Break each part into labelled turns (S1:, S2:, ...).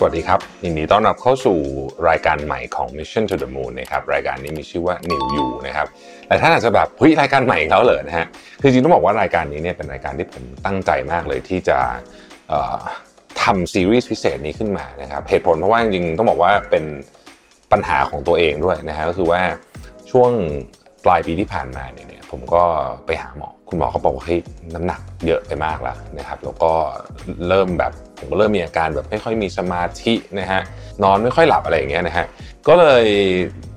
S1: สวัสดีครับยินดีต้อนรับเข้าสู่รายการใหม่ของ Mission to the Moon นะครับรายการนี้มีชื่อว่า New You นะครับหลายท่านอาจจะแบบเฮ้ยรายการใหม่อีกแล้วเหรอนะฮะคือจริงต้องบอกว่ารายการนี้เนี่ยเป็นรายการที่ผมตั้งใจมากเลยที่จะทำซีรีส์พิเศษนี้ขึ้นมานะครับเหตุผลเพราะว่าจริงๆต้องบอกว่าเป็นปัญหาของตัวเองด้วยนะฮะก็คือว่าช่วงปลายปีที่ผ่านมาเนี่ยเนี่ยผมก็ไปหาหมอ คุณหมอเขาบอกว่าเฮ้ยน้ำหนักเยอะไปมากแล้วนะครับแล้วก็เริ่มแบบ ผมก็เริ่มมีอาการแบบไม่ค่อยมีสมาธินะฮะนอนไม่ค่อยหลับอะไรอย่างเงี้ยนะฮะก็เลย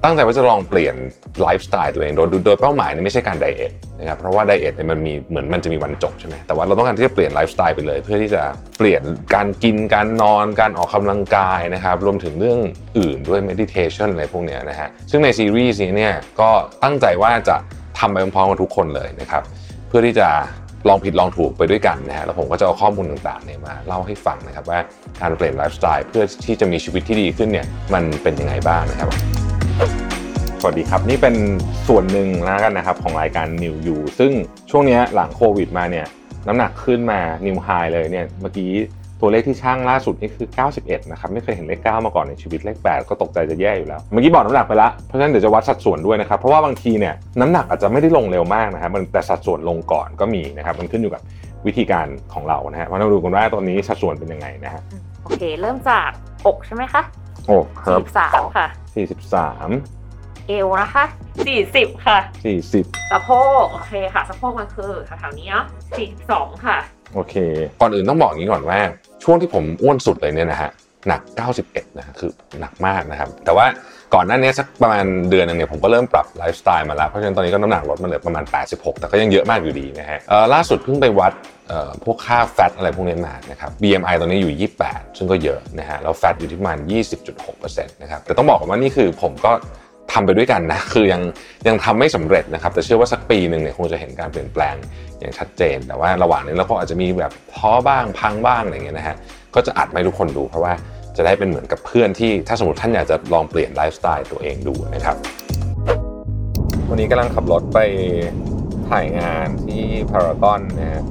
S1: ตั้งใจว่าจะลองเปลี่ยนไลฟ์สไตล์ตัวเองโดยโดยเป้าหมายนี่ไม่ใช่การ diet นะครับเพราะว่า diet เนี่ยมันมีเหมือนมันจะมีวันจบใช่ไหมแต่ว่าเราต้องการที่จะเปลี่ยนไลฟ์สไตล์ไปเลย เพื่อที่จะเปลี่ยนการกินการนอนการออกกำลังกายนะครับรวมถึงเรื่องอื่นด้วย meditation อะไรพวกเนี้ยนะฮะซึ่งในซีรีส์นี้เนี่ยก็ตั้งใจว่าจะทำไปพร้อมๆกันทุกคนเลยนะครับเพื่อที่จะ ลองผิดลองถูกไปด้วยกันนะฮะแล้วผมก็จะเอาข้อมูลต่างๆเนี่ยมาเล่าให้ฟังนะครับว่าการเปลี่ยนไลฟ์สไตล์เพื่อที่จะมีชีวิตที่ดีขึ้นเนี่ยมันเป็นยังไงบ้างนะครับ สวัสดีครับ นี่เป็นส่วนหนึ่งแล้วกันนะครับของรายการ New You ซึ่งช่วงนี้หลังโควิดมาเนี่ยน้ำหนักขึ้นมา New High เลยเนี่ยเมื่อกี้ ตัวเลขที่ช่างล่าสุดนี่คือ 91 นะครับ ไม่เคยเห็นเลข 9 มาก่อนในชีวิตเลข 8 ก็ตกใจจะแย่อยู่แล้ว เมื่อกี้บอกน้ำหนักไปละเพราะฉะนั้นเดี๋ยวจะวัดสัดส่วนด้วยนะครับ เพราะว่าบางทีเนี่ยน้ำหนักอาจจะไม่ได้ลงเร็วมากนะครับมันแต่สัดส่วนลงก่อนก็มีนะครับมันขึ้นอยู่กับวิธีการของเรานะฮะมาดูกันว่าตอนนี้สัดส่วนเป็นยังไงนะฮะ
S2: โอเค เริ่มจากอกใช่ไหมคะ
S1: โอ้ครับ
S2: สิบสามค่ะ
S1: 43
S2: เอวนะคะสี่สิบค่ะ
S1: 40
S2: สะโพกโอเคค่ะ สะโพกมันคือแถวๆนี้เนาะสี่สิบสองค่ะ
S1: โอเค ก่อนอื่นต้องบอกอย่างนี้ก่อนว่า ช่วงที่ผมอ้วนสุดเลยเนี่ยนะฮะหนัก 91นะฮะคือหนักมากนะครับ แต่ว่าก่อนหน้านี้สักประมาณเดือนหนึงเนี่ยผมก็เริ่มปรับไลฟ์สไตล์มาแล้ว เพราะฉะนั้นตอนนี้ก็น้ำหนักลดมาเหลือประมาณ 86 แต่ก็ยังเยอะมากอยู่ดีนะฮะล่าสุดเพิ่งไปวัดพวกค่าแฟตอะไรพวกนี้มานะครับ BMI ตอนนี้อยู่ 28 ซึ่งก็เยอะนะฮะ แล้วแฟตอยู่ที่ประมาณ 20.6%นะครับ แต่ต้องบอกว่านี่คือผมก็ ทำไปด้วยกันนะคือยังยังทำไม่สำเร็จนะครับ แต่เชื่อว่าสักปีหนึ่งเนี่ยคงจะเห็นการเปลี่ยนแปลงอย่างชัดเจน แต่ว่าระหว่างนี้เราก็อาจจะมีแบบท้อบ้างพังบ้างอะไรอย่างเงี้ยนะฮะก็จะอัดมาให้ทุกคนดูเพราะว่าจะได้เป็นเหมือนกับเพื่อนที่ถ้าสมมติท่านอยากจะลองเปลี่ยนไลฟ์สไตล์ตัวเองดูนะครับ วันนี้กำลังขับรถไปถ่ายงานที่พารากอนนะฮะ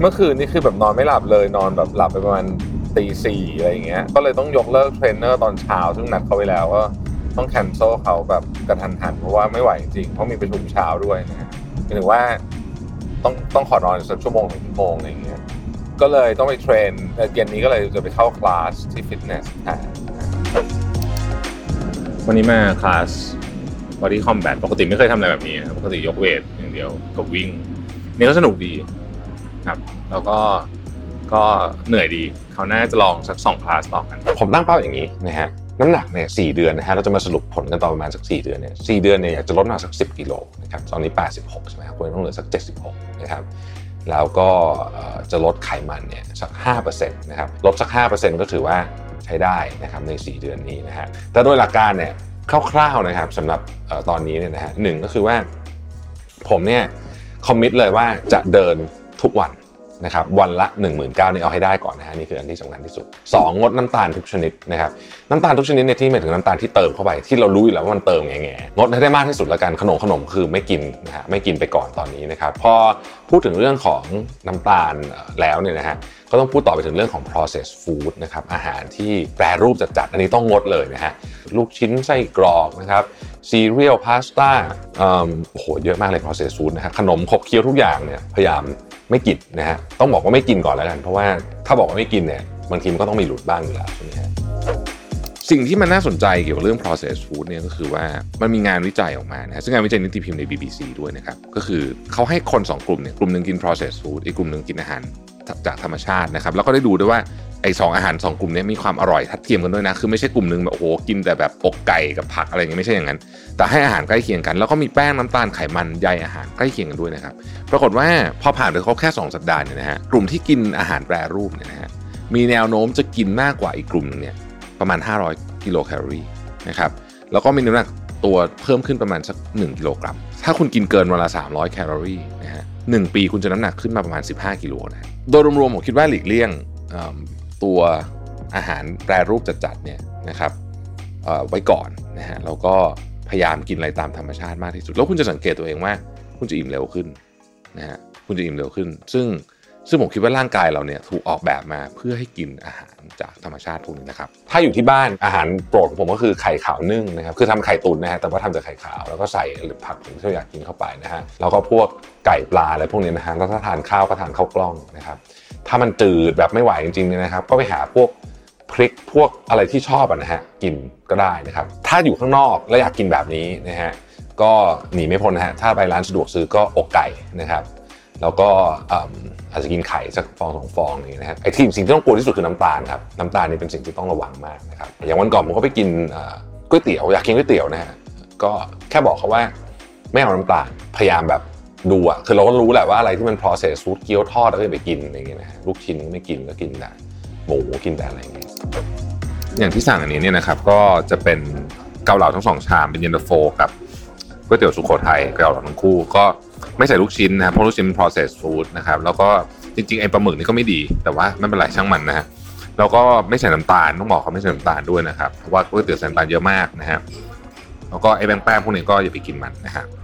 S1: เมื่อคืนนี่คือแบบนอนไม่หลับเลยนอนแบบหลับไปประมาณตีสี่อะไรอย่างเงี้ยก็เลยต้องยกเลิกเทรนเนอร์ตอนเช้าซึ่งนัดเขาไว้แล้วก็ ต้อง cancel เขาแบบกระทันหันเพราะว่าไม่ไหวจริงๆเพราะมีประชุมเช้าด้วยนะฮะหมายถึงว่าต้องต้องขอนอนสักชั่วโมงถึงชั่วโมงอะไรอย่างเงี้ยก็เลยต้องไป train เย็นนี้ก็เลยจะไปเข้าคลาสที่ฟิตเนสแทนวันนี้มาคลาส body combat ปกติไม่เคยทำอะไรแบบนี้ครับปกติยกเวทอย่างเดียวกับวิ่งนี่ก็สนุกดีครับ แล้วก็ก็เหนื่อยดีเดี๋ยวน่าจะลองสักสองคลาสต่อกัน ผมตั้งเป้าอย่างนี้นะฮะ น้ำหนักเนี่ย 4 เดือนนะฮะเราจะมาสรุปผลกันตอนประมาณสัก 4 เดือนเนี่ย 4 เดือนเนี่ยอยากจะลดมาสัก 10กิโลนะครับตอนนี้ 86ใช่ไหมครับควรต้องเหลือสัก 76นะครับแล้วก็จะลดไขมันเนี่ยสัก5%นะครับลดสัก 5%ก็ถือว่าใช้ได้นะครับใน 4 เดือนนี้นะฮะแต่โดยหลักการเนี่ยคร่าวๆนะครับสำหรับตอนนี้เนี่ยนะฮะหนึ่งก็คือว่าผมเนี่ยคอมมิตเลยว่าจะเดินทุกวัน นะครับวันละ 1 9 0 0 0นี่เอาให้ได้ก่อนนะฮะนี่คืออันที่สำคัญที่สุด 2 งดน้ำตาลทุกชนิดนะครับน้ำตาลทุกชนิดในยที่หมายถึงน้ำตาลที่เติมเข้าไปที่เรารู้อยู่แล้วว่ามันเติมแง่ๆงดให้ได้มากที่สุดละกันขนมขนมคือไม่กินนะฮะไม่กินไปก่อนตอนนี้นะครับพอพูดถึงเรื่องของน้ำตาลแล้วเนี่ยนะฮะก็ต้องพูดต่อไปถึงเรื่องของ processed food นะครับอาหารที่แปรรูปจัดๆอันนี้ต้องงดเลยนะฮะลูกชิ้นไส้กรอกนะครับซีเรียลพาสต้าโอ้โหเยอะมากเลย processed food นะฮะขนมขบเคี้ยวทุกอย่างเนี่ยพยายาม ไม่กินนะฮะต้องบอกว่าไม่กินก่อนแล้วกัน เพราะว่าถ้าบอกว่าไม่กินเนี่ยบางทีมันก็ต้องมีหลุดบ้างอยู่แล้วใช่ไหมฮะสิ่งที่มันน่าสนใจเกี่ยวกับเรื่อง processed food เนี่ยก็คือว่ามันมีงานวิจัยออกมานะฮะซึ่งงานวิจัยนี้ตีพิมพ์ใน BBC ด้วยนะครับ ก็คือเขาให้คน 2 กลุ่มเนี่ยกลุ่มหนึ่งกิน processed food อีกกลุ่มหนึ่งกินอาหารจากธรรมชาตินะครับ แล้วก็ได้ดูด้วยว่า ไอสองอาหาร2กลุ่มนี้มีความอร่อยทัดเทียมกันด้วยนะ คือไม่ใช่กลุ่มหนึ่งแบบโอ้โหกินแต่แบบอกไก่กับผักอะไรอย่างเงี้ยไม่ใช่อย่างนั้น แต่ให้อาหารใกล้เคียงกัน แล้วก็มีแป้งน้ำตาลไขมันใยอาหารใกล้เคียงกันด้วยนะครับ ปรากฏว่าพอผ่านไปครบแค่ 2 สัปดาห์เนี่ยนะฮะกลุ่มที่กินอาหารแปรรูปเนี่ยนะฮะมีแนวโน้มจะกินมากกว่าอีกกลุ่มหนึงเนี่ยประมาณ 500 กิโลแคลอรี่นะครับแล้วก็มีน้ำหนักตัวเพิ่มขึ้นประมาณสัก1กิโลกรัมถ้าคุณกินเกินวันละ300 แคลอรี่นะฮะหนึ่งปีคุณจะน้ำหนักขึ้นมาประมาณ 15 กิโลนะโดยรวมๆผมคิดว่าหลีกเลี่ยง ตัวอาหารแปรรูปจัดๆเนี่ยนะครับไว้ก่อนนะฮะแล้วก็พยายามกินอะไรตามธรรมชาติมากที่สุด แล้วคุณจะสังเกตตัวเองว่า คุณจะอิ่มเร็วขึ้นนะฮะคุณจะอิ่มเร็วขึ้น ซึ่งซึ่งผมคิดว่าร่างกายเราเนี่ยถูกออกแบบมาเพื่อให้กินอาหารจากธรรมชาติพวกนี้นะครับ ถ้าอยู่ที่บ้านอาหารโปรดของผมก็คือไข่ขาวนึ่งนะครับ คือทำไข่ตุ๋นนะฮะ แต่ว่าทำจากไข่ขาว แล้วก็ใส่หรือผักที่เราอยากกินเข้าไปนะฮะ แล้วก็พวกไก่ปลาอะไรพวกนี้นะฮะ แล้วถ้าทานข้าวก็ทานข้าวกล้องนะครับ ถ้ามันจืดแบบไม่ไหวจริงๆเนี่ยนะครับ ก็ไปหาพวกพริกพวกอะไรที่ชอบนะฮะกินก็ได้นะครับ ถ้าอยู่ข้างนอกแล้วอยากกินแบบนี้นะฮะก็หนีไม่พ้นนะฮะถ้าไปร้านสะดวกซื้อก็อกไก่นะครับ แล้วก็อืมอาจจะกินไข่สักฟองสองฟองอย่างนี้นะฮะไอ้ที่สิ่งที่ต้องกลัวที่สุดคือน้ำตาลครับน้ำตาลนี่เป็นสิ่งที่ต้องระวังมากนะครับอย่างวันก่อนผมก็ไปกินก๋วยเตี๋ยวอยากกินก๋วยเตี๋ยวนะฮะก็แค่บอกเขาว่าไม่เอาน้ำตาลพยายามแบบ ดูอะคือเราก็รู้แหละว่าอะไรที่มัน process food เกี๊ยวทอดแล้วก็ไปกินอะไรอย่างเงี้ยนะลูกชิ้นก็ไม่กินก็กินแต่หมูกินแต่อะไรอย่างเงี้ย
S3: อย่างที่สั่งอันนี้เนี่ยนะครับก็จะเป็นเกาเหลาทั้งสองชามเป็นเย็นตาโฟกับก๋วยเตี๋ยวสุโขทัยเกาเหลาทั้งคู่ก็ไม่ใส่ลูกชิ้นนะครับเพราะลูกชิ้นเป็น processed food นะครับแล้วก็จริงๆไอ้ปลาหมึกนี่ก็ไม่ดีแต่ว่าไม่เป็นไรช่างมันนะฮะแล้วก็ไม่ใส่น้ำตาลต้องบอกเขาไม่ใส่น้ำตาลด้วยนะครับเพราะว่าก๋วยเตี๋ยวใส่น้ำตาลเยอะมากนะฮะแล้วก็ไอ้แป้งแป้งพวกนี้ก็อย่าไปกินมันนะฮะพ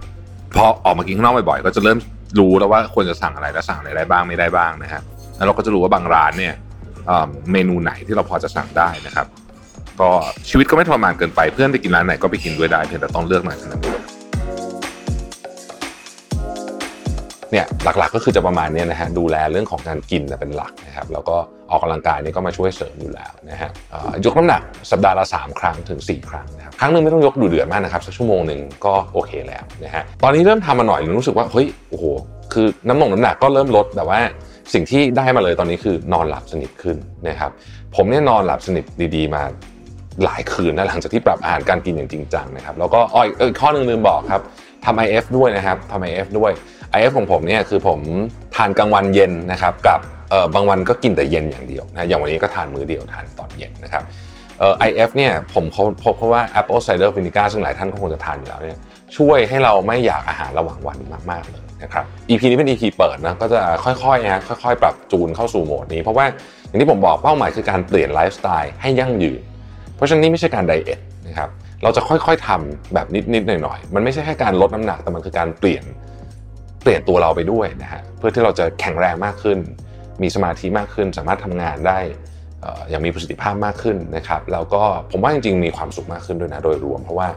S3: อออกมากินข้างนอกบ่อยๆก็จะเริ่มรู้แล้วว่าควรจะสั่งอะไรและสั่งอะไรได้บ้างไม่ได้บ้างนะฮะแล้วเราก็จะรู้ว่าบางร้านเนี่ยเอ่อเมนูไหนที่เราพอจะสั่งได้นะครับ ก็ชีวิตก็ไม่ทรมานเกินไปเพื่อนไปกินร้านไหนก็ไปกินด้วยได้เพียงแต่ต้องเลือกหน่อยเท่านั้นเอง
S1: เนี่ยหลักๆก็คือจะประมาณนี้นะฮะดูแลเรื่องของการกินเป็นหลักนะครับแล้วก็ออกกำลังกายนี่ก็มาช่วยเสริมอยู่แล้วนะฮะยกน้ำหนักสัปดาห์ละ 3 ครั้งถึง 4 ครั้งนะครับครั้งหนึ่งไม่ต้องยกดูเดือดมากนะครับสักชั่วโมงหนึ่งก็โอเคแล้วนะฮะตอนนี้เริ่มทำมาหน่อยรู้สึกว่าเฮ้ยโอ้โหคือน้ำหนงน้ำหนักก็เริ่มลดแต่ว่าสิ่งที่ได้มาเลยตอนนี้คือนอนหลับสนิทขึ้นนะครับผมเนี่ยนอนหลับสนิทดีๆ มาหลายคืนนะหลังจากที่ปรับอาหารการกินอย่างจริงจังนะครับแล้วก็อ้อยเอออกข้อหนึ่งลืมบอกครับทำ IF ด้วยนะครับทำ IF ด้วย IF ของผมเนี่ยคือผมทานกลางวันเย็นนะครับกับเออบางวันก็กินแต่เย็นอย่างเดียวนะอย่างวันนี้ก็ทานมื้อเดียวทานตอนเย็นนะครับเออ IF เนี่ยผมเขาพบเพราะว่า Apple Cider Vinegar ซึ่งหลายท่านก็คงจะทานอยู่แล้วเนี่ยช่วยให้เราไม่อยากอาหารระหว่างวันมากๆเลยนะครับ EP นี้เป็น EP เปิดนะก็จะค่อยๆนะค่อยๆ ปรับจูนเข้าสู่โหมดนี้ เพราะว่าอย่างที่ผมบอกเป้าหมายคือการเปลี่ยนไลฟ์สไตล์ให้ยั่งยืน เพราะฉะนั้นนี่ไม่ใช่การไดเอทนะครับเราจะค่อยๆทำแบบนิดๆหน่อยๆมันไม่ใช่แค่การลดน้ำหนักแต่มันคือการเปลี่ยน เปลี่ยนตัวเราไปด้วยนะฮะเพื่อที่เราจะแข็งแรงมากขึ้น มีสมาธิมากขึ้น สามารถทำงานได้อย่างมีประสิทธิภาพมากขึ้นนะครับแล้วก็ผมว่าจริงๆมีความสุขมากขึ้นด้วยนะโดยรวม เพราะว่า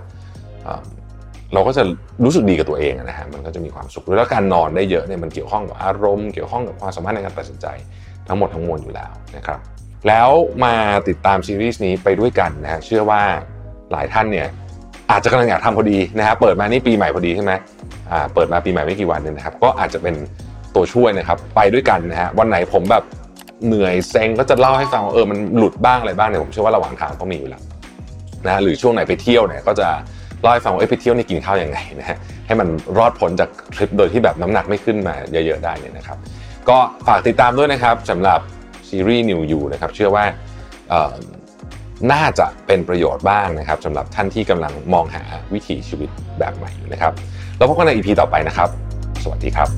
S1: เราก็จะรู้สึกดีกับตัวเองนะฮะมันก็จะมีความสุขด้วยแล้วการนอนได้เยอะเนี่ยมันเกี่ยวข้องกับอารมณ์เกี่ยวข้องกับความสามารถในการตัดสินใจ ทั้งหมดทั้งมวลอยู่แล้วนะครับแล้วมาติดตามซีรีส์นี้ไปด้วยกันนะฮะเชื่อว่าหลายท่านเนี่ยอาจจะกำลังอยากทำพอดีนะฮะเปิดมานี่ปีใหม่พอดีใช่ไหม เปิดมาปีใหม่ไม่กี่วันเองนะครับ ก็อาจจะเป็นตัวช่วยนะครับ ไปด้วยกันนะฮะวันไหนผมแบบเหนื่อยเซ็งก็จะเล่าให้ฟังว่าเออมันหลุดบ้างอะไรบ้างเนี่ยผมเชื่อว่าระหว่างทางต้องมีอยู่แล้วนะฮะหรือช่วงไหนไปเที่ยวเนี่ยก็จะเล่าให้ฟังว่าเอ้ยไปเที่ยวนี่กินข้าวยังไงนะฮะให้มันรอดพ้นจากทริปโดยที่แบบน้ำหนักไม่ขึ้นมาเยอะๆได้เนี่ยนะครับ ก็ฝากติดตามด้วยนะครับสำหรับซีรีส์ New You นะครับเชื่อว่าน่าจะเป็นประโยชน์บ้างนะครับสำหรับท่านที่กำลังมองหาวิถีชีวิตแบบใหม่นะครับ แล้วพบกันใน EP ต่อไปนะครับ สวัสดีครับ